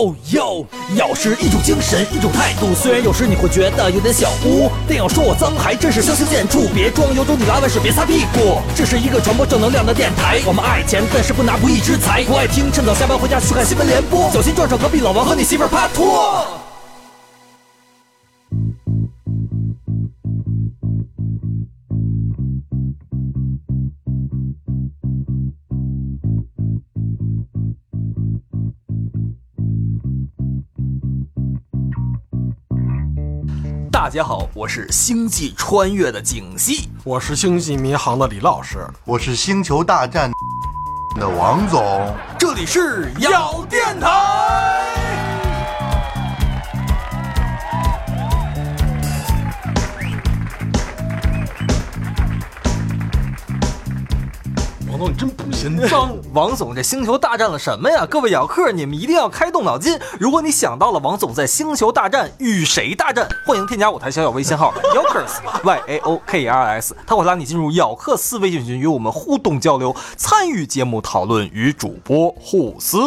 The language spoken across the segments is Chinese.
哦呦，要是一种精神，一种态度。虽然有时你会觉得有点小污，但要说我脏，还真是相形见绌。别装有种，你拉完屎别擦屁股。这是一个传播正能量的电台，我们爱钱，但是不拿不义之财。不爱听，趁早下班回家去看新闻联播，小心撞上隔壁老王和你媳妇儿趴拖。大家好，我是星际穿越的景熙。我是星际迷航的李老师，我是星球大战的王总，这里是咬电台。总你真不嫌脏。王总这星球大战了什么呀？各位咬客，你们一定要开动脑筋。如果你想到了王总在星球大战与谁大战，欢迎添加我台小小微信号 Yokers Y a o k r s，他会拉你进入咬客四微信群，与我们互动交流，参与节目讨论，与主播互撕。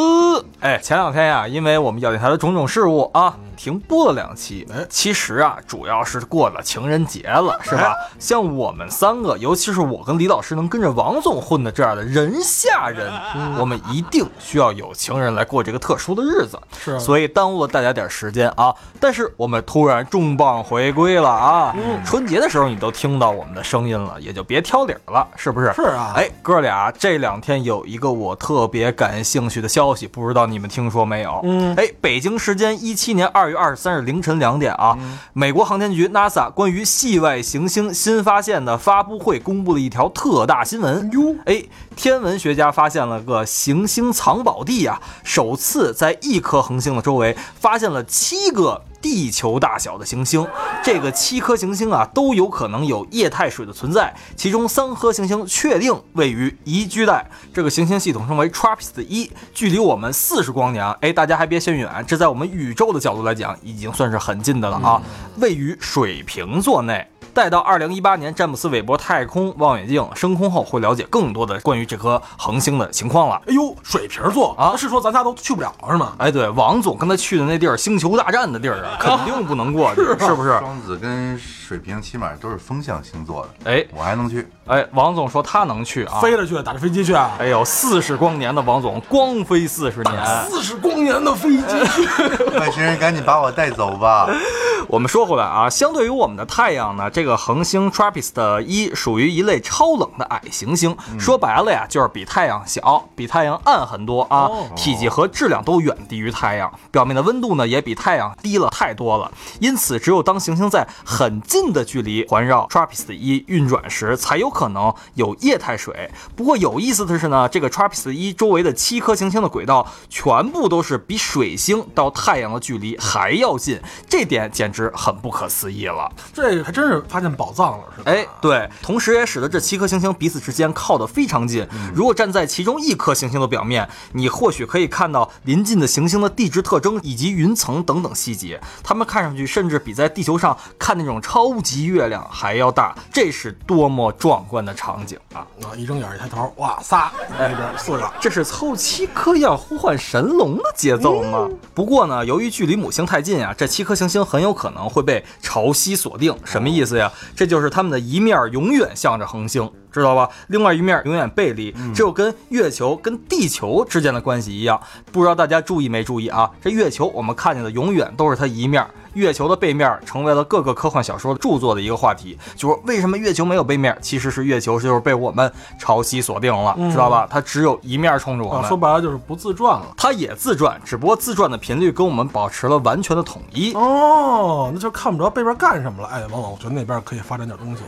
哎，前两天呀，因为我们咬电台的种种事务啊。停播了两期，其实啊，主要是过了情人节了，是吧？像我们三个，尤其是我跟李老师能跟着王总混的这样的人下人，我们一定需要有情人来过这个特殊的日子，是，所以耽误了大家点时间啊。但是我们突然重磅回归了啊！春节的时候你都听到我们的声音了，也就别挑理了，是不是？是啊。哎，哥俩这两天有一个我特别感兴趣的消息，不知道你们听说没有？嗯，哎，北京时间一七年二月二十三日凌晨两点啊，美国航天局 NASA 关于系外行星新发现的发布会公布了一条特大新闻。哟，哎，天文学家发现了个行星藏宝地啊，首次在一颗恒星的周围发现了七个。地球大小的行星，这个七颗行星啊都有可能有液态水的存在，其中三颗行星确定位于宜居带，这个行星系统称为 TRAPPIST 一，距离我们四十光年，哎，大家还别嫌远，这在我们宇宙的角度来讲已经算是很近的了啊，位于水瓶座内。待到二零一八年，詹姆斯韦伯太空望远镜升空后，会了解更多的关于这颗恒星的情况了。哎呦，水瓶座啊，是说咱仨都去不了是吗？哎，对，王总刚才去的那地儿，星球大战的地儿啊，肯定不能过去，是不是？双子跟水瓶起码都是风象星座的，哎，我还能去。哎，王总说他能去啊，飞着去，打着飞机去啊。哎呦，四十光年的王总，光飞四十年，四十光年的飞机，外星人赶紧把我带走吧。我们说回来啊，相对于我们的太阳呢，这个恒星 TRAPPIST 一属于一类超冷的矮行星。说白了呀，就是比太阳小，比太阳暗很多啊，体积和质量都远低于太阳，表面的温度呢也比太阳低了太多了。因此，只有当行星在很近的距离环绕 TRAPPIST 一运转时，才有可能有液态水。不过有意思的是呢，这个 TRAPPIST 一周围的七颗行星的轨道全部都是比水星到太阳的距离还要近，这点简直。很不可思议了，这还真是发现宝藏了，是吧？哎，对，同时也使得这七颗行星彼此之间靠得非常近。如果站在其中一颗行星的表面，你或许可以看到临近的行星的地质特征以及云层等等细节，它们看上去甚至比在地球上看那种超级月亮还要大。这是多么壮观的场景啊！啊，一睁眼一抬头，哇，仨，那边四个，这是凑七颗要呼唤神龙的节奏吗？不过呢，由于距离母星太近啊，这七颗行星很有可能会被潮汐锁定。什么意思呀？这就是它们的一面永远向着恒星。知道吧？另外一面永远背离，这就跟月球跟地球之间的关系一样。不知道大家注意没注意啊？这月球我们看见的永远都是它一面，月球的背面成为了各个科幻小说著作的一个话题。就说为什么月球没有背面？其实是月球就是被我们潮汐锁定了，知道吧？它只有一面冲着我们。说白了就是不自转了。它也自转，只不过自转的频率跟我们保持了完全的统一。哦，那就看不着背面干什么了。哎，王总，我觉得那边可以发展点东西。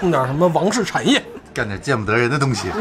弄点什么王室产业，干点见不得人的东西。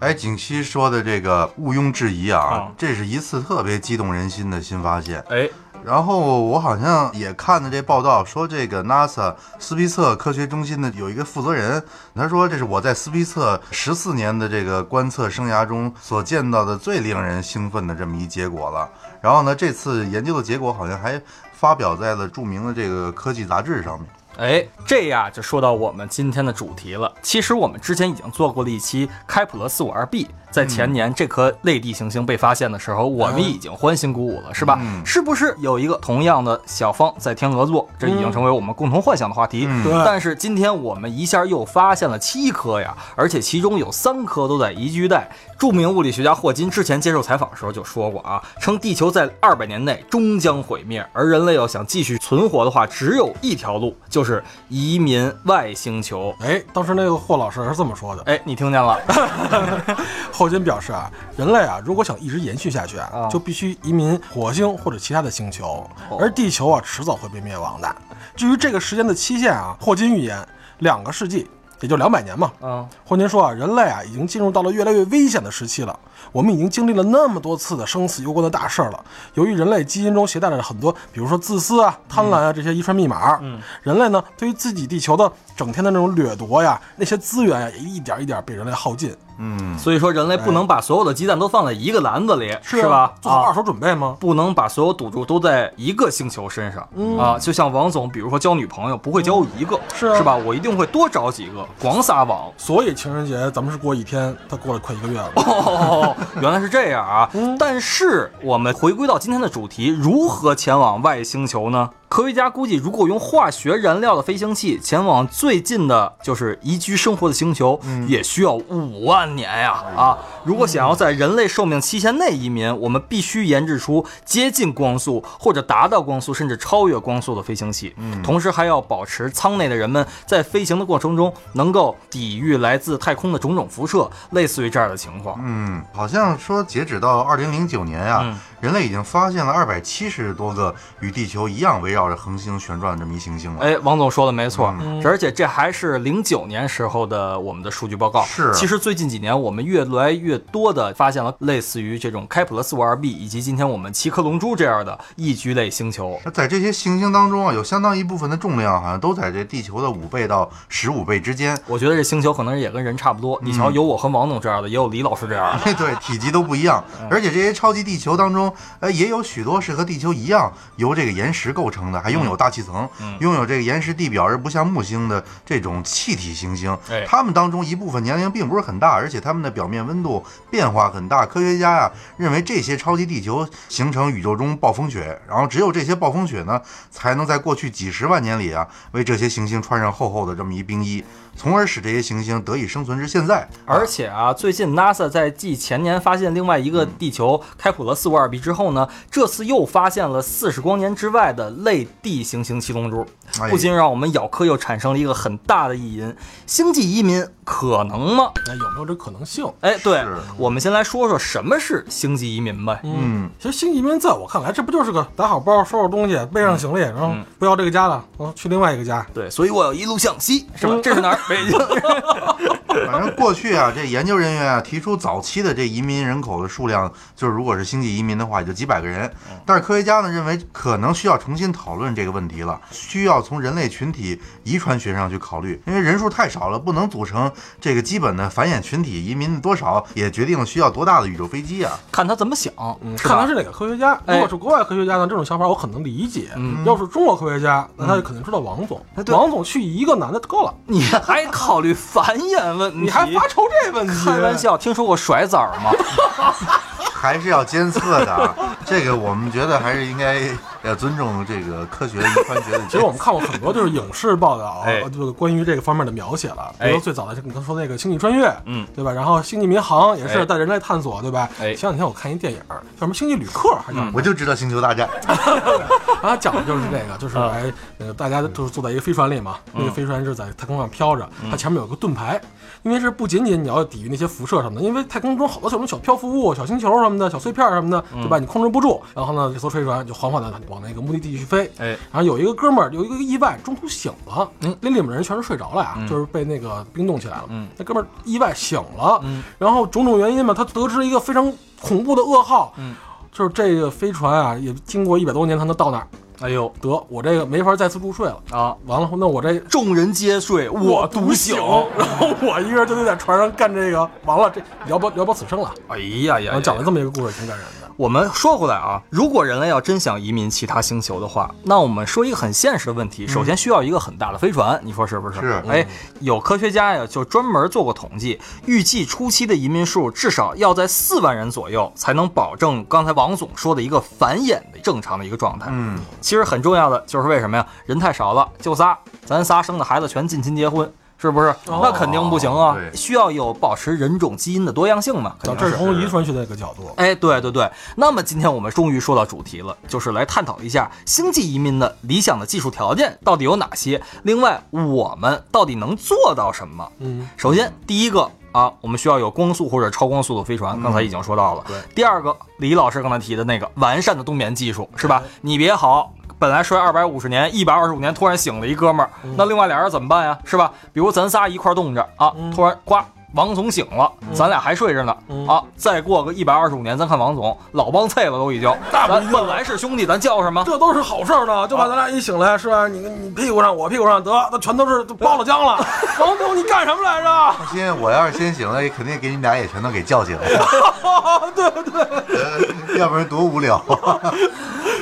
哎，景熙说的这个毋庸置疑啊，这是一次特别激动人心的新发现。哎，然后我好像也看的这报道，说这个 NASA 斯皮策科学中心的有一个负责人，他说这是我在斯皮策十四年的这个观测生涯中所见到的最令人兴奋的这么一结果了。然后呢，这次研究的结果好像还发表在了著名的这个科技杂志上面。哎，这呀就说到我们今天的主题了。其实我们之前已经做过了一期开普勒四五二 b，在前年这颗类地行星被发现的时候，我们已经欢欣鼓舞了，是吧？嗯是不是有一个同样的小方在天鹅座？这已经成为我们共同幻想的话题。嗯但是今天我们一下又发现了七颗呀，而且其中有三颗都在宜居带。著名物理学家霍金之前接受采访的时候就说过啊，称地球在二百年内终将毁灭，而人类要想继续存活的话，只有一条路，就是移民外星球。哎，当时那个霍老师是这么说的。哎，你听见了？霍金表示啊，人类啊，如果想一直延续下去啊啊，就必须移民火星或者其他的星球，而地球啊，迟早会被灭亡的。至于这个时间的期限啊，霍金预言两个世纪，也就两百年嘛。嗯，霍金说啊，人类啊已经进入到了越来越危险的时期了。我们已经经历了那么多次的生死攸关的大事儿了。由于人类基因中携带了很多，比如说自私啊、贪婪啊这些遗传密码，嗯，人类呢对于自己地球的整天的那种掠夺呀，那些资源呀，也一点一点被人类耗尽，嗯，所以说人类不能把所有的鸡蛋都放在一个篮子里，是吧？啊。做好二手准备吗？不能把所有赌注都在一个星球身上、啊！就像王总，比如说交女朋友，不会交一个，是啊是吧？我一定会多找几个，广撒网。所以情人节咱们是过一天，他过了快一个月了。哦，原来是这样啊！但是我们回归到今天的主题，如何前往外星球呢？科学家估计，如果用化学燃料的飞行器前往最近的，就是宜居生活的星球，也需要五万年呀！啊，如果想要在人类寿命期限内移民，我们必须研制出接近光速或者达到光速，甚至超越光速的飞行器。同时还要保持舱内的人们在飞行的过程中能够抵御来自太空的种种辐射，类似于这样的情况。嗯，好像说截止到二零零九年啊、嗯人类已经发现了二百七十多个与地球一样围绕着恒星旋转的这么一行星了。哎，王总说的没错，嗯而且这还是零九年时候的我们的数据报告。是其实最近几年我们越来越多的发现了类似于这种开普勒四五二 b 以及今天我们奇克龙珠这样的宜居类星球。那在这些行星当中啊，有相当一部分的重量好像都在这地球的五倍到十五倍之间。我觉得这星球可能也跟人差不多。你瞧，有我和王总这样的，也有李老师这样的。哎，对，体积都不一样，而且这些超级地球当中，呃，也有许多是和地球一样由这个岩石构成的，还拥有大气层，拥有这个岩石地表而不像木星的这种气体行星哎。它们当中一部分年龄并不是很大，而且它们的表面温度变化很大。科学家呀、认为这些超级地球形成宇宙中暴风雪，然后只有这些暴风雪呢，才能在过去几十万年里啊，为这些行星穿上厚厚的这么一冰衣，从而使这些行星得以生存至现在。而且啊，最近 NASA 在继前年发现另外一个地球开普勒四五二 b 之后呢，这次又发现了四十光年之外的类地行星七龙珠，哎不禁让我们咬科又产生了一个很大的意淫：星际移民可能吗？那有没有这可能性？哎，对，我们先来说说什么是星际移民呗。嗯，其实星际移民在我看来，这不就是个打好包、收拾东西、背上行李，然后不要这个家了，然后去另外一个家。对，所以我要一路向西，是吧？这是哪儿？北京。反正过去啊，这研究人员啊提出早期的这移民人口的数量，就是如果是星际移民的话，也就几百个人。但是科学家呢认为，可能需要重新讨论这个问题了，需要从人类群体遗传学上去考虑，因为人数太少了，不能组成这个基本的繁衍群体。移民多少也决定了需要多大的宇宙飞机啊。看他怎么想？看他是哪个科学家。哎如果是国外科学家呢，这种想法我很能理解。嗯要是中国科学家，那他就肯定知道王总。对王总去一个男的够了，你还考虑繁衍问题？你还发愁这问题？开玩。笑，听说过甩子儿吗？还是要监测的啊，这个我们觉得还是应该要尊重这个科学遗传学的。其实我们看过很多就是影视报道，哎就是关于这个方面的描写了。比哎如最早的你刚说那个《星际穿越》，嗯，对吧？然后《星际民航》也哎是带人类探索，对吧？哎前两天我看一电影，叫什么《星际旅客》，还叫？我就知道星球大战，然后讲的就是这个，就是啊哎，呃，大家都是坐在一个飞船里嘛，那个飞船是在太空上飘着，它前面有个盾牌，因为是不仅仅你要抵御那些辐射什么的，因为太空中好多什么小漂浮物、小星球什么的、小碎片什么的，对吧？你控制不住，然后呢，这艘飞船就缓缓的往那个目的地去飞。哎，然后有一个哥们儿有一个意外，中途醒了，嗯那里面人全是睡着了呀，就是被那个冰冻起来了。嗯那哥们儿意外醒了，嗯然后种种原因嘛，他得知一个非常恐怖的噩耗，嗯就是这个飞船啊，也经过一百多年才能到那儿。哎呦得我这个没法再次入睡了。啊，完了，那我这众人皆睡，我独醒。然后我一个人就得在船上干这个，完了这聊不聊不此生了。哎呀呀呀！讲了这么一个故事，挺感人的。我们说回来啊，如果人类要真想移民其他星球的话，那我们说一个很现实的问题，首先需要一个很大的飞船，你说是不是？是哎，有科学家呀就专门做过统计，预计初期的移民数至少要在四万人左右，才能保证刚才王总说的一个繁衍的正常的一个状态。嗯，其实很重要的就是为什么呀？人太少了，就仨，咱仨生的孩子全近亲结婚。是不是？那肯定不行啊！需要有保持人种基因的多样性嘛？这定是是从遗传学的一个角度。哎，对对对。那么今天我们终于说到主题了，就是来探讨一下星际移民的理想的技术条件到底有哪些。另外，我们到底能做到什么？嗯，首先，第一个啊，我们需要有光速或者超光速的飞船，刚才已经说到了。对第二个，李老师刚才提的那个完善的冬眠技术，是吧？你别好。本来睡二百五十年、一百二十五年，突然醒了一哥们儿，那另外俩人怎么办呀？是吧？比如咱仨一块儿冻着啊，突然呱，王总醒了，咱俩还睡着呢啊！再过个一百二十五年，咱看王总老帮菜了，都已经。咱本来是兄弟，咱叫什么？这都是好事儿呢，就怕咱俩一醒来是吧？你你屁股上，我屁股上，得那全都是都包了浆了。王总，你干什么来着？放心，我要是先醒了，也肯定给你们俩也全都给叫起来了，对对，要不然多无聊。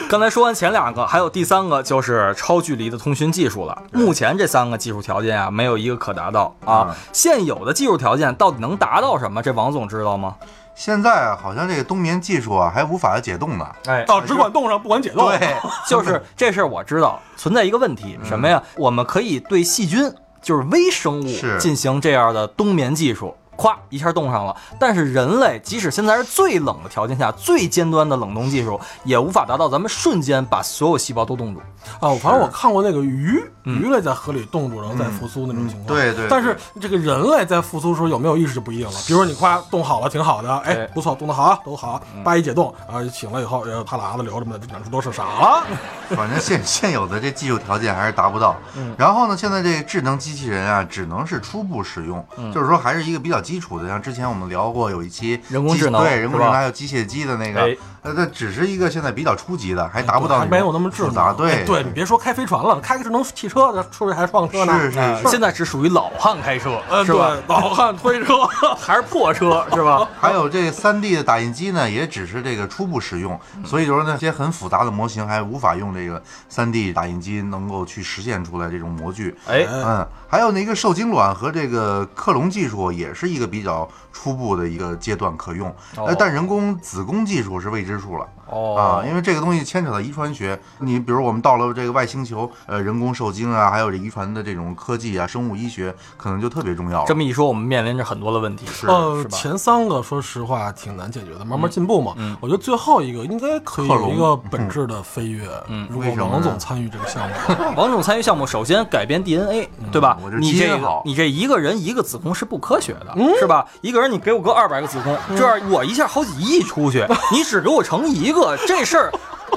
刚才说完前两个，还有第三个就是超距离的通讯技术了。目前这三个技术条件啊，没有一个可达到啊嗯。现有的技术条件到底能达到什么？这王总知道吗？现在啊，好像这个冬眠技术啊还无法解冻呢。哎，到只管冻上，不管解冻。对，就是这事儿我知道，存在一个问题，什么呀？我们可以对细菌，就是微生物是进行这样的冬眠技术。咵一下冻上了，但是人类即使现在是最冷的条件下，最尖端的冷冻技术，也无法达到咱们瞬间把所有细胞都冻住。啊，反正我看过那个鱼，鱼类在河里冻住然后再复苏那种情况。对对但是这个人类在复苏的时候有没有意识就不一定了。比如说你夸冻好了，挺好的，哎，不错，冻得好啊，都好。八一解冻啊，醒了以后，呃，啪喇子流着嘛，两处都是傻了。反正现现有的这技术条件还是达不到。然后呢，现在这个智能机器人啊，只能是初步使用，就是说还是一个比较基础的。像之前我们聊过有一期机人工智能对人工智能还有机械机的那个哎，呃，这只是一个现在比较初级的，还达不到还没有那么智能。复杂。对哎对，你别说开飞船了，开个智能汽车，这出去还撞车呢。是是现在只属于老汉开车，呃，是吧？对，老汉推车。还是破车，是吧？还有这3 D 的打印机呢，也只是这个初步使用，所以就是那些很复杂的模型还无法用这个3 D 打印机能够去实现出来这种模具。哎，嗯，还有那个受精卵和这个克隆技术也是一个比较初步的一个阶段可用，哦呃，但人工子宫技术是未知束了。哦啊，因为这个东西牵扯到遗传学，你比如我们到了这个外星球，呃，人工受精啊，还有这遗传的这种科技啊，生物医学可能就特别重要了。这么一说，我们面临着很多的问题，是呃是，吧？前三个说实话挺难解决的，慢慢进步嘛。我觉得最后一个应该可以有一个本质的飞跃。嗯，如果王总参与这个项目，王总参与项目，首先改变 DNA，对吧？我这你这基因好你这一个人一个子宫是不科学的，是吧？一个人你给我个二百个子宫，这样我一下好几亿出去，你只给我成一个，这事儿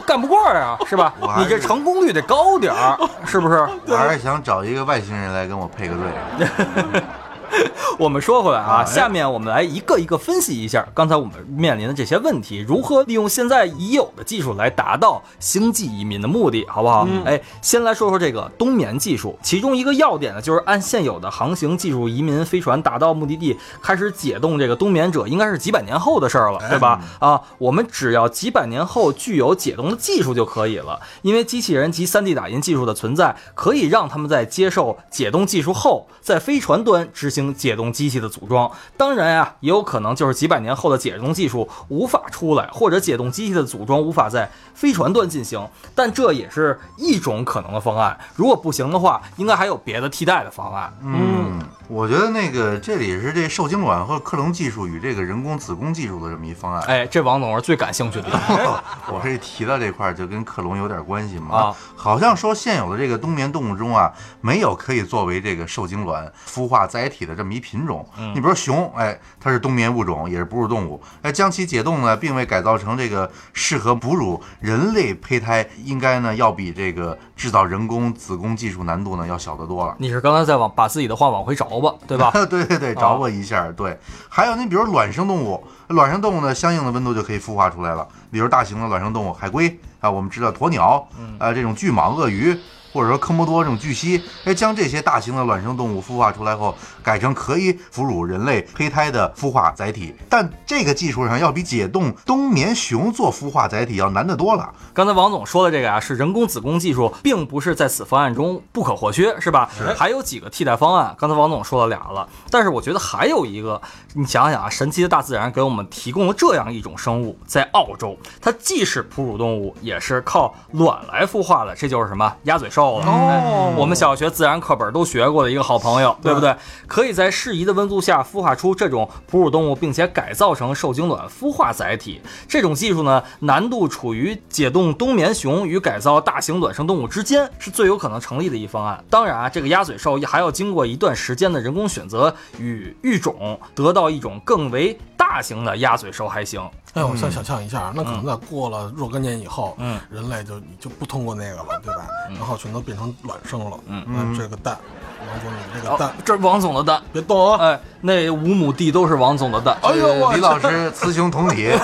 干不过呀，是吧你这成功率得高点儿，是不是？我还是想找一个外星人来跟我配个对。我们说回来啊，下面我们来一个一个分析一下刚才我们面临的这些问题，如何利用现在已有的技术来达到星际移民的目的，好不好？哎，先来说说这个冬眠技术，其中一个要点呢，就是按现有的航行技术，移民飞船达到目的地，开始解冻这个冬眠者，应该是几百年后的事儿了，对吧？啊，我们只要几百年后具有解冻的技术就可以了，因为机器人及 3D 打印技术的存在，可以让他们在接受解冻技术后，在飞船端执行解冻机器的组装。当然啊，也有可能就是几百年后的解冻技术无法出来，或者解冻机器的组装无法在飞船段进行，但这也是一种可能的方案。如果不行的话，应该还有别的替代的方案。嗯，我觉得那个这里是这受精卵和克隆技术与这个人工子宫技术的这么一方案。哎，这王总是最感兴趣的。我这提到这块儿就跟克隆有点关系嘛。啊，好像说现有的这个冬眠动物中啊，没有可以作为这个受精卵孵化载体的这么一品种。你比如熊，哎，它是冬眠物种，也是哺乳动物。哎，将其解冻呢，并未改造成这个适合哺乳人类胚胎，应该呢要比这个制造人工子宫技术难度呢要小得多了。你是刚才在往把自己的话往回找吧，对吧？对对对，着吧一下，对。还有你比如卵生动物，卵生动物呢，相应的温度就可以孵化出来了。比如大型的卵生动物，海龟啊，我们知道鸵鸟，啊，这种巨蟒、鳄鱼。或者说科莫多这种巨蜥，哎，将这些大型的卵生动物孵化出来后，改成可以哺乳人类胚胎的孵化载体，但这个技术上要比解冻冬眠熊做孵化载体要难得多了。刚才王总说的这个啊，是人工子宫技术，并不是在此方案中不可或缺，是吧？是。还有几个替代方案，刚才王总说了俩了，但是我觉得还有一个，你想想啊，神奇的大自然给我们提供了这样一种生物，在澳洲，它既是哺乳动物，也是靠卵来孵化的，这就是什么鸭嘴兽了。哦。我们小学自然课本都学过的一个好朋友，对不对？可以在适宜的温度下孵化出这种哺乳动物，并且改造成受精卵孵化载体。这种技术呢，难度处于解冻冬眠熊与改造大型卵生动物之间，是最有可能成立的一方案。当然啊，这个鸭嘴兽还要经过一段时间的人工选择与育种，得到一种更为大型的鸭嘴兽还行。哎，我先想象一下，那可能在过了若干年以后，嗯，人类就就不通过那个了，对吧？然后全都变成卵生了。嗯嗯，这个蛋，王总，你这个蛋，这是王总的蛋，别动啊！哎，那五亩地都是王总的蛋。哎呦，李老师雌雄同体。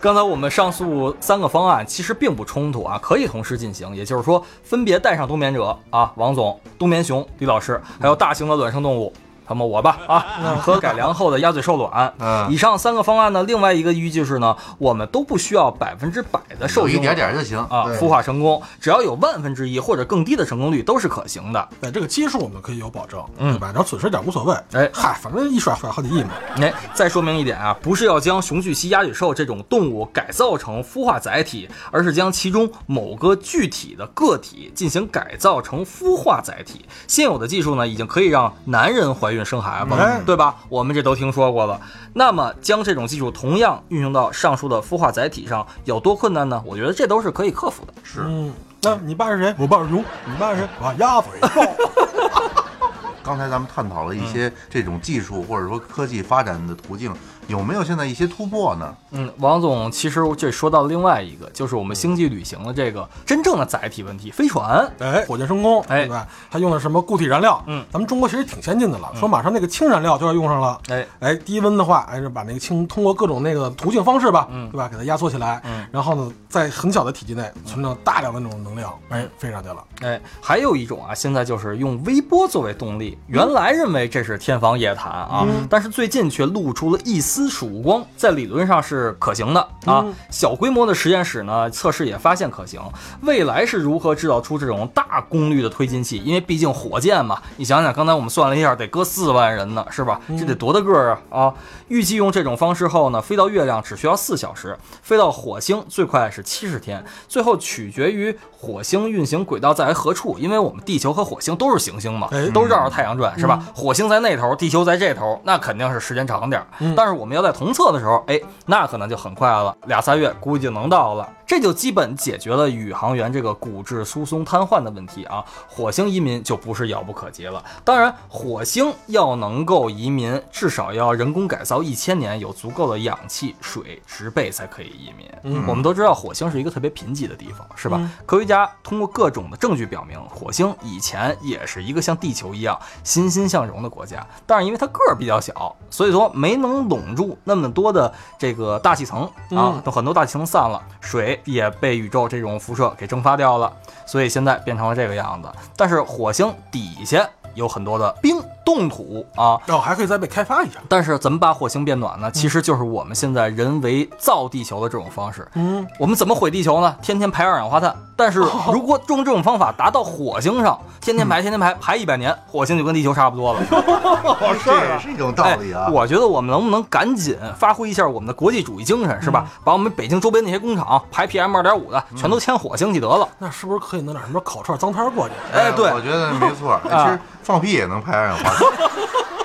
刚才我们上述三个方案其实并不冲突啊，可以同时进行。也就是说，分别带上冬眠者啊，王总、冬眠熊、李老师，还有大型的卵生动物。那么我吧啊，和改良后的鸭嘴兽卵，嗯，以上三个方案呢，另外一个依据是呢，我们都不需要百分之百的受精一点点就行啊，孵化成功，只要有万分之一或者更低的成功率都是可行的。哎，这个基数我们可以有保证，对吧？然后损失点无所谓。哎，嗨，反正一甩甩好几亿嘛。哎，再说明一点啊，不是要将雄巨蜥、鸭嘴兽这种动物改造成孵化载体，而是将其中某个具体的个体进行改造成孵化载体。现有的技术呢，已经可以让男人怀孕生孩子。对吧？我们这都听说过了。那么将这种技术同样运用到上述的孵化载体上，有多困难呢？我觉得这都是可以克服的。是。嗯，那你爸是谁？我爸是牛。你爸是谁？我鸭嘴兽。刚才咱们探讨了一些这种技术或者说科技发展的途径。有没有现在一些突破呢？嗯，王总，其实这说到另外一个，就是我们星际旅行的这个真正的载体问题，飞船，哎，火箭升空，哎，对吧？它用的什么固体燃料？嗯，咱们中国其实挺先进的了，说马上那个氢燃料就要用上了，哎，哎，低温的话，哎，是把那个氢通过各种那个途径方式吧，嗯，对吧？给它压缩起来，嗯，然后呢，在很小的体积内存着大量的那种能量，哎，飞上去了，哎，还有一种啊，现在就是用微波作为动力，原来认为这是天方夜谭啊，但是最近却露出了一丝曙光。在理论上是可行的啊，小规模的实验室呢测试也发现可行。未来是如何制造出这种大功率的推进器？因为毕竟火箭嘛，你想想，刚才我们算了一下，得搁四万人呢，是吧？这得多大个儿啊啊！预计用这种方式后呢，飞到月亮只需要四小时，飞到火星最快是七十天。最后取决于火星运行轨道在于何处，因为我们地球和火星都是行星嘛，都绕着太阳转，是吧？火星在那头，地球在这头，那肯定是时间长点儿。但是我我们要在同测的时候。哎，那可能就很快了，俩仨月估计就能到了。这就基本解决了宇航员这个骨质疏松瘫痪的问题啊！火星移民就不是遥不可及了。当然，火星要能够移民，至少要人工改造一千年，有足够的氧气、水、植被才可以移民。嗯，我们都知道火星是一个特别贫瘠的地方，是吧？科学家通过各种的证据表明，火星以前也是一个像地球一样欣欣向荣的国家，但是因为它个儿比较小，所以说没能拢住那么多的这个大气层啊，都很多大气层散了，水。也被宇宙这种辐射给蒸发掉了，所以现在变成了这个样子。但是火星底下有很多的冰。冻土啊，然后，还可以再被开发一下。但是怎么把火星变暖呢？其实就是我们现在人为造地球的这种方式。嗯，我们怎么毁地球呢？天天排二氧化碳。但是如果用这种方法达到火星上，天天排，天天排，排一百年，火星就跟地球差不多了。这也是一种道理啊。我觉得我们能不能赶紧发挥一下我们的国际主义精神，是吧？把我们北京周边那些工厂排 PM 二点五的全都迁火星去得了。那是不是可以弄点什么烤串脏摊过去？哎，对，我觉得没错。其实放屁也能排二氧化碳。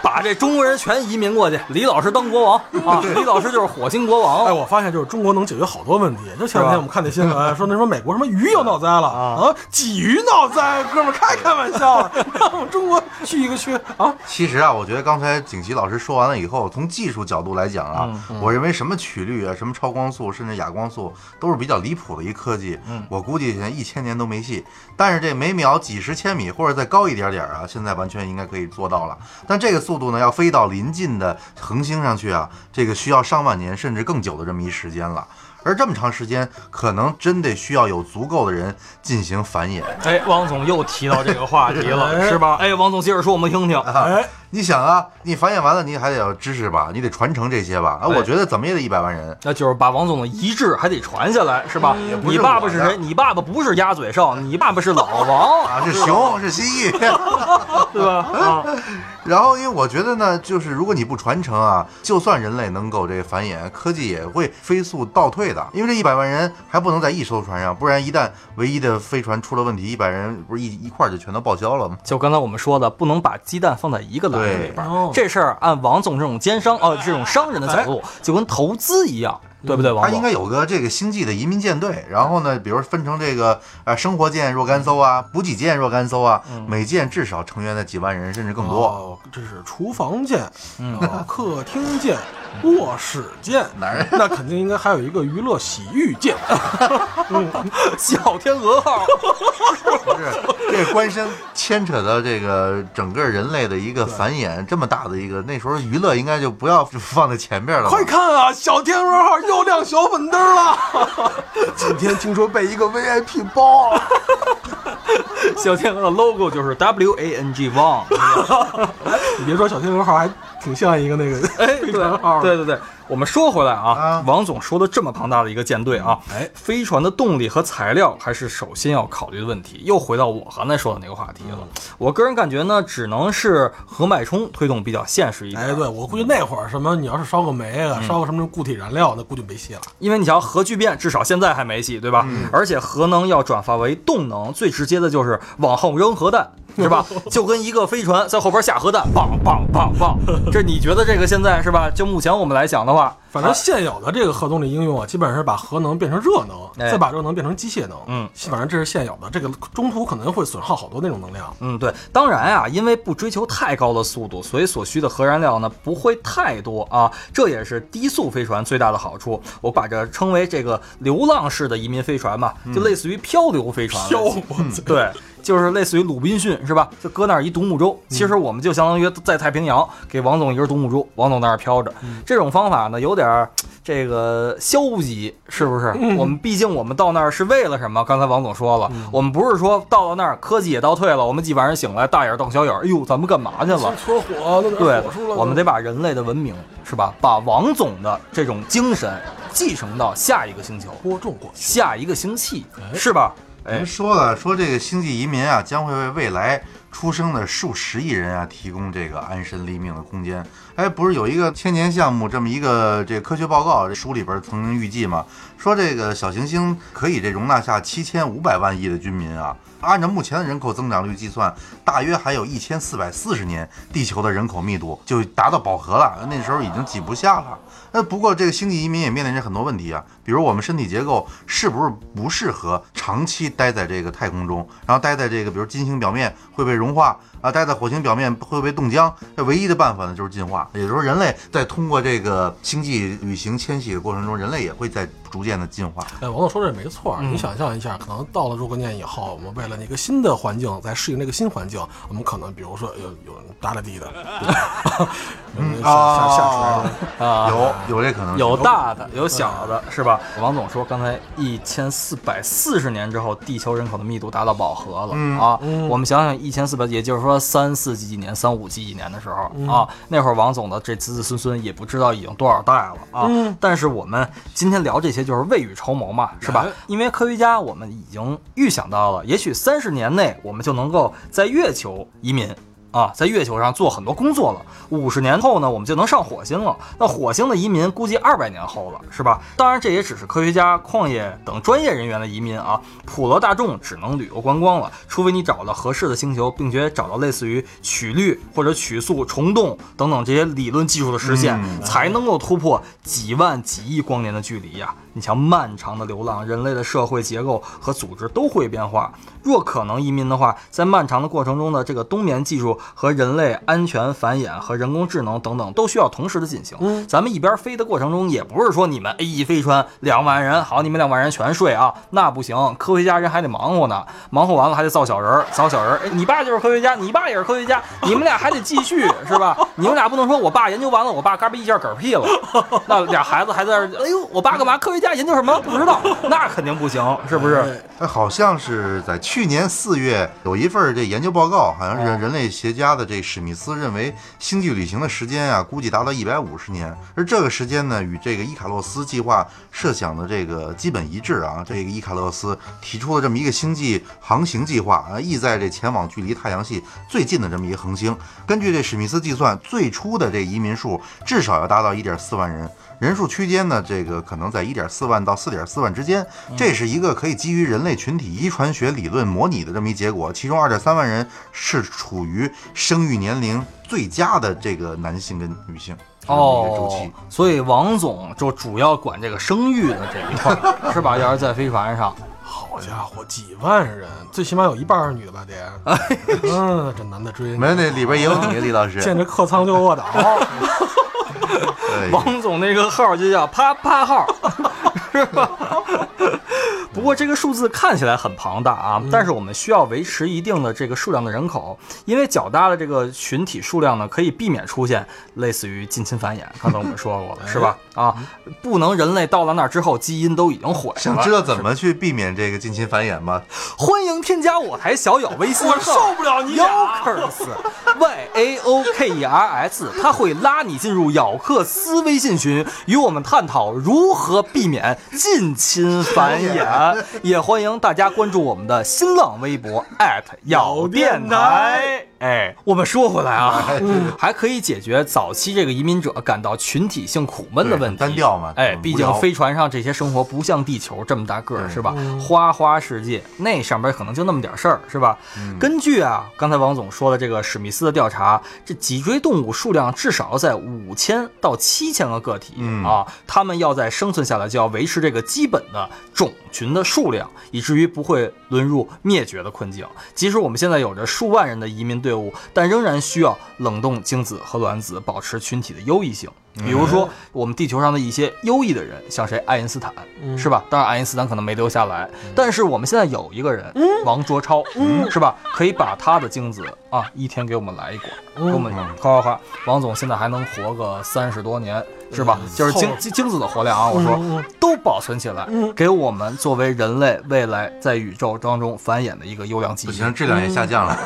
把把这中国人全移民过去，李老师当国王 啊，李老师就是火星国王。哎，我发现就是中国能解决好多问题。就前两天我们看那新闻，说那什么美国什么鱼有闹灾了啊，鲫鱼闹灾，哥们儿开开玩笑，让我们中国去一个去啊。其实啊，我觉得刚才景琦老师说完了以后，从技术角度来讲啊，嗯我认为什么曲率啊、什么超光速，甚至亚光速，都是比较离谱的一科技。嗯我估计现在一千年都没戏。但是这每秒几十千米或者再高一点点啊，现在完全应该可以做到了。但这个速度呢，要飞到临近的恒星上去啊，这个需要上万年甚至更久的这么一时间了。而这么长时间，可能真得需要有足够的人进行繁衍。哎，王总又提到这个话题了，是吧？哎，王总接着说，我们听听。哎，你想啊，你繁衍完了，你还得有知识吧，你得传承这些吧。啊，哎我觉得怎么也得一百万人。那就是把王总的遗志还得传下来，是吧？你爸爸是谁？你爸爸不是鸭嘴兽，你爸爸是老王，啊，是熊，是蜥蜴。对吧？啊，然后，因为我觉得呢，就是如果你不传承啊，就算人类能够这个繁衍，科技也会飞速倒退的。因为这一百万人还不能在一艘船上，不然一旦唯一的飞船出了问题，一百人不是一一块儿就全都报销了吗？就刚才我们说的，不能把鸡蛋放在一个篮子里边对哦。这事儿按王总这种奸商，哦，这种商人的角度，就跟投资一样，对不对，王总？他应该有个这个星际的移民舰队，然后呢，比如分成这个呃生活舰若干艘啊，补给舰若干艘啊，每舰至少成员的几万人甚至更多。哦，这是厨房舰，嗯，客厅间，卧室间，哪儿那肯定应该还有一个娱乐洗浴间。小天鹅号，不是，这个官身牵扯到这个整个人类的一个繁衍，这么大的一个，那时候娱乐应该就不要放在前边了。快看啊，小天鹅号又亮小粉灯了！今天听说被一个 VIP 包了，小天鹅的 logo 就是 W A N G Wang。你别说小天鹅号还挺像一个那个哎，飞对对对，我们说回来啊啊，王总说的这么庞大的一个舰队啊，哎飞船的动力和材料还是首先要考虑的问题。又回到我刚才说的那个话题了，我个人感觉呢，只能是核脉冲推动比较现实一点。哎，对，我估计那会儿什么，你要是烧个煤啊，烧个什么固体燃料，那估计没戏了。因为你瞧，核聚变至少现在还没戏，对吧？而且核能要转化为动能，最直接的就是往后扔核弹，是吧？就跟一个飞船在后边下核弹，棒棒棒棒。这你觉得这个现在是吧？就目前我们来讲的话，反正现有的这个核动力应用啊，基本上是把核能变成热能，哎再把热能变成机械能。嗯，反正这是现有的。这个中途可能会损耗好多那种能量。嗯，对，当然啊，因为不追求太高的速度，所以所需的核燃料呢不会太多啊，这也是低速飞船最大的好处。我把这称为这个流浪式的移民飞船嘛，就类似于漂流飞船了。飘，我操！对，就是类似于鲁滨逊是吧？就搁那儿一独木舟，其实我们就相当于在太平洋给王总一根独木舟，王总在那儿飘着。这种方法呢，有点儿这个消极，是不是？我们毕竟我们到那儿是为了什么？刚才王总说了，我们不是说到了那儿科技也倒退了，我们几万人醒来大眼瞪小眼儿，哎呦，咱们干嘛去了？对我们得把人类的文明是吧，把王总的这种精神继承到下一个星球。播种过去。下一个星期，是吧？人，说了，说这个星际移民啊，将会为未来出生的数十亿人啊提供这个安身立命的空间。哎，不是有一个千年项目这么一个这科学报告，这书里边曾经预计嘛，说这个小行星可以这容纳下七千五百万亿的居民啊。按照目前的人口增长率计算，大约还有一千四百四十年，地球的人口密度就达到饱和了，那时候已经挤不下了。那不过这个星际移民也面临着很多问题啊，比如我们身体结构是不是不适合长期待在这个太空中，然后待在这个比如金星表面会被融化啊，待在火星表面会被冻僵。这唯一的办法呢就是进化，也就是说人类在通过这个星际旅行迁徙的过程中，人类也会在逐渐的进化。哎，王总说这没错。你想象一下，可能到了若干年以后，我们为了一个新的环境，在适应这个新环境，我们可能比如说有有人搭了地的。啊，有有这可能，有大的，有小的，是吧？王总说，刚才一千四百四十年之后，地球人口的密度达到饱和了、啊。我们想想，一千四百，也就是说三四几几年、三五几几年的时候、啊，那会儿王总的这子子孙孙也不知道已经多少代了啊。但是我们今天聊这些，就是未雨绸缪嘛，是吧哎？因为科学家我们已经预想到了，也许三十年内我们就能够在月球移民。啊，在月球上做很多工作了。五十年后呢，我们就能上火星了。那火星的移民估计二百年后了，是吧？当然，这也只是科学家、矿业等专业人员的移民啊，普罗大众只能旅游观光了。除非你找到合适的星球，并且找到类似于曲率或者曲速、虫洞等等这些理论技术的实现，才能够突破几万、几亿光年的距离呀。你瞧，漫长的流浪，人类的社会结构和组织都会变化。若可能移民的话，在漫长的过程中的这个冬眠技术和人类安全繁衍和人工智能等等都需要同时的进行。咱们一边飞的过程中，也不是说你们 A 一飞船两万人，好，你们两万人全睡啊，那不行，科学家人还得忙活呢，忙活完了还得造小人儿，造小人儿。哎，你爸就是科学家，你爸也是科学家，你们俩还得继续 是吧？你们俩不能说我爸研究完了，我爸嘎巴一下嗝屁了，那俩孩子还在这儿，哎呦，我爸干嘛？科学家研究什么？不知道，那肯定不行，是不是？哎，好像是在去年四月有一份这研究报告，好像是人类学家的这史密斯认为星际旅行的时间啊，估计达到一百五十年，而这个时间呢，与这个伊卡洛斯计划设想的这个基本一致啊。这个伊卡洛斯提出了这么一个星际航行计划啊，意在这前往距离太阳系最近的这么一个恒星。根据这史密斯计算，最初的这移民数至少要达到一点四万人。人数区间呢，这个可能在一点四万到四点四万之间，这是一个可以基于人类群体遗传学理论模拟的这么一结果。其中二点三万人是处于生育年龄最佳的这个男性跟女性哦一个周期。所以王总就主要管这个生育的这一块儿，是吧？要是在飞船上，好家伙，几万人，最起码有一半是女的吧？得，嗯，这男的追没，那里边也有你，李老师。见着客舱就卧倒。王总那个号就叫啪啪号，是吧？不过这个数字看起来很庞大啊，但是我们需要维持一定的这个数量的人口，因为较大的这个群体数量呢，可以避免出现类似于近亲繁衍。刚才我们说过了，是吧？啊，不能人类到了那儿之后，基因都已经毁了。想知道怎么去避免这个近亲繁衍吗？欢迎添加我台小友微信号，我受不了你俩 Yokers Y A O K E R S，他会拉你进入咬克斯微信群，与我们探讨如何避免近亲繁衍。也欢迎大家关注我们的新浪微博 咬电台。哎，我们说回来啊，还可以解决早期这个移民者感到群体性苦闷的问题。单调嘛哎，毕竟飞船上这些生活不像地球这么大个儿，是吧？花花世界那上边可能就那么点事儿，是吧？根据啊，刚才王总说的这个史密斯的调查，这脊椎动物数量至少要在五千到七千个个体、嗯啊，他们要在生存下来就要维持这个基本的种群的的数量，以至于不会沦入灭绝的困境。即使我们现在有着数万人的移民队伍，但仍然需要冷冻精子和卵子，保持群体的优异性。比如说，我们地球上的一些优异的人，像谁，爱因斯坦，是吧？当然，爱因斯坦可能没留下来，但是我们现在有一个人，王卓超，是吧？可以把他的精子啊，一天给我们来一管，给我们夸夸夸。王总现在还能活个三十多年，是吧？就是精精精子的活量啊，我说都保存起来，给我们作为人类未来在宇宙当中繁衍的一个优良基因不行，。质量也下降了，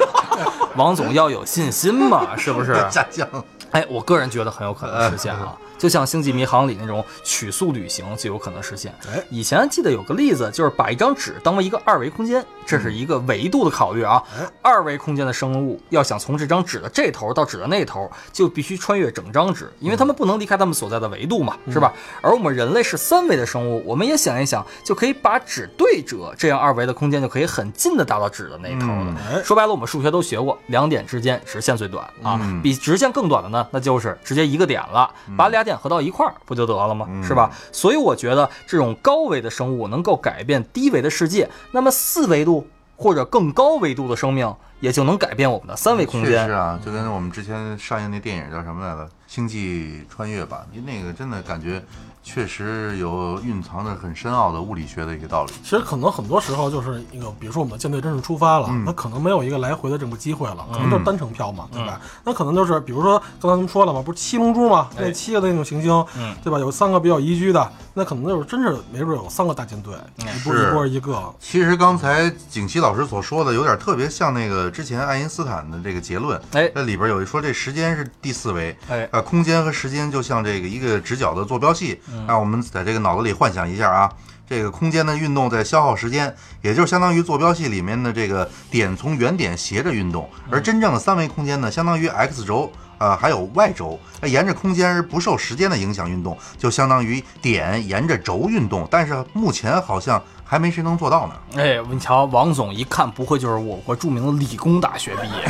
王总要有信心嘛，是不是？下降。哎，我个人觉得很有可能实现啊，就像《星际迷航》里那种曲速旅行就有可能实现。哎以前记得有个例子，就是把一张纸当为一个二维空间，这是一个维度的考虑啊。二维空间的生物要想从这张纸的这头到纸的那头，就必须穿越整张纸，因为他们不能离开他们所在的维度嘛，是吧？而我们人类是三维的生物，我们也想一想，就可以把纸对折，这样二维的空间就可以很近的达到纸的那头了。哎说白了，我们数学都学过，两点之间直线最短啊，比直线更短的呢，那就是直接一个点了，把俩点合到一块儿不就得了吗？是吧？所以我觉得这种高维的生物能够改变低维的世界，那么四维度或者更高维度的生命也就能改变我们的三维空间。是啊，就跟我们之前上映那电影叫什么来着，《星际穿越》吧，那个真的感觉确实有蕴藏着很深奥的物理学的一个道理。其实可能很多时候就是一个，比如说我们的舰队真是出发了，嗯那可能没有一个来回的这么机会了，可能就是单程票嘛，对吧？那可能就是比如说刚才咱们说了嘛，不是七龙珠嘛，哎那七个那种行星，嗯对吧？有三个比较宜居的，那可能就是真是没准有三个大舰队，一波是一波一个。其实刚才景琦老师所说的有点特别像那个个之前爱因斯坦的这个结论，哎那里边有一说这时间是第四维，哎呃，空间和时间就像这个一个直角的坐标系，嗯让我们在这个脑子里幻想一下啊。这个空间的运动在消耗时间，也就是相当于坐标系里面的这个点从原点斜着运动，嗯而真正的三维空间呢，相当于 x 轴啊、还有 y 轴，呃沿着空间而不受时间的影响运动，就相当于点沿着轴运动。但是目前好像还没谁能做到呢。哎，你瞧，王总一看不会就是我国著名的理工大学毕业，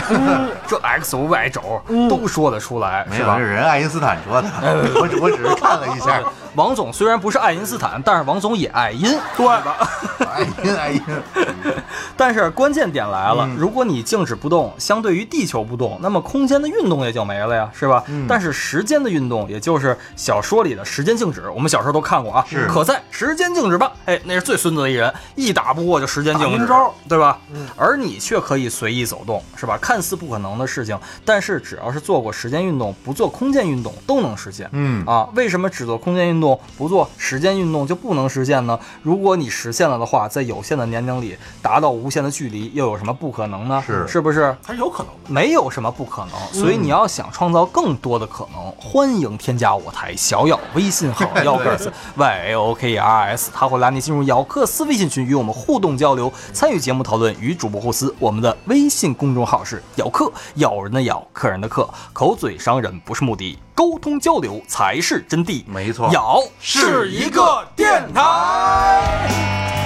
这 x 轴 y 轴都说得出来，没有，是吧这？人爱因斯坦说的，我只我只是看了一下。王总虽然不是爱因斯坦，但是王总也爱因，对吧？爱因爱因，但是关键点来了，嗯如果你静止不动，相对于地球不动，那么空间的运动也就没了呀，是吧？嗯但是时间的运动，也就是小说里的时间静止，我们小时候都看过啊。可赛时间静止吧？哎，那是最孙子的一人，一打不过就时间静止 阴招，对吧？而你却可以随意走动，是吧？看似不可能的事情，但是只要是做过时间运动，不做空间运动都能实现。嗯啊，为什么只做空间运动，不做时间运动就不能实现呢？如果你实现了的话，在有限的年龄里达到无限的距离，又有什么不可能呢？是是不是？还是有可能的。没有什么不可能，所以你要想创造更多的可能，欢迎添加我台小咬微信号 幺个 s y o k e r s，他会拉你进入咬克斯微信群，与我们互动交流，参与节目讨论，与主播互撕。我们的微信公众号是咬客，咬人的咬，客人的客，口嘴伤人不是目的，沟通交流才是真谛。没错咬是一个电台。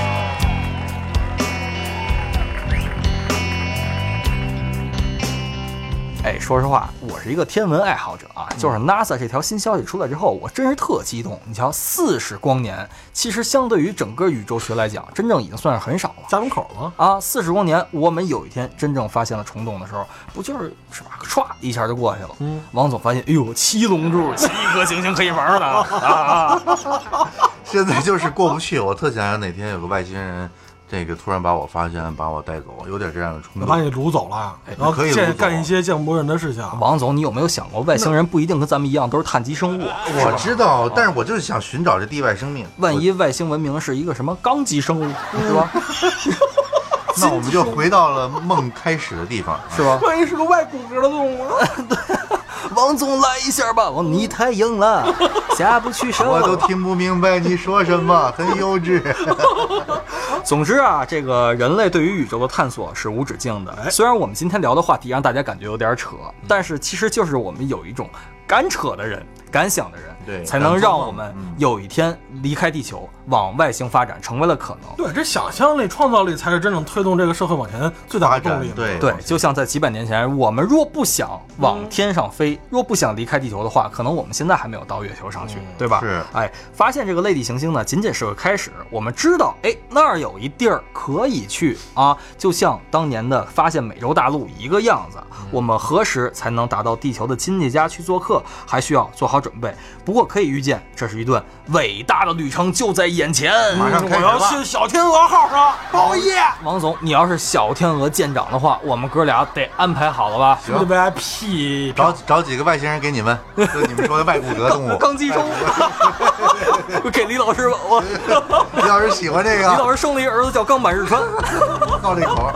哎，说实话，我是一个天文爱好者啊。就是 NASA 这条新消息出来之后，我真是特激动。你瞧，四十光年，其实相对于整个宇宙学来讲，真正已经算是很少了。家门口吗？啊，四十光年，我们有一天真正发现了虫洞的时候，不就是是吧？唰一下就过去了。嗯，王总发现，哎呦，七龙珠，七颗行星可以玩了啊！现在就是过不去。我特想让哪天有个外星人，这个突然把我发现，把我带走，有点这样的冲动。把你掳走了，然后可以掳走见干一些见不得人的事情。王总，你有没有想过，外星人不一定跟咱们一样都是碳基生物？我知道，但是我就是想寻找这地外生命。万一外星文明是一个什么钢基生物，是吧？我，那我们就回到了梦开始的地方。是吧？万一是个外骨骼的动物呢？王总来一下吧，王你太硬了，下不去手。我都听不明白你说什么，很幼稚。总之啊，这个人类对于宇宙的探索是无止境的。虽然我们今天聊的话题让大家感觉有点扯，但是其实就是我们有一种敢扯的人、敢想的人，对才能让我们嗯有一天离开地球，往外星发展，成为了可能。对，这想象力、创造力才是真正推动这个社会往前最大的动力。，对对，就像在几百年前，我们若不想往天上飞，若不想离开地球的话，可能我们现在还没有到月球上去，对吧？是哎，发现这个类地行星呢，仅仅是个开始。我们知道，哎，那儿有一地儿可以去啊，就像当年的发现美洲大陆一个样子。我们何时才能达到地球的亲戚家去做客，还需要做好准备。不过可以预见，这是一段伟大的旅程就在眼前。马上开我要。去小天鹅号上包夜，王总，你要是小天鹅舰长的话，我们哥俩得安排好了吧？行 VIP？找找几个外星人给你们，就你们说的外骨骼动物。钢机生物，给李老师吧，我李老师喜欢这个李老，师生了一儿子叫钢板日川。到这口。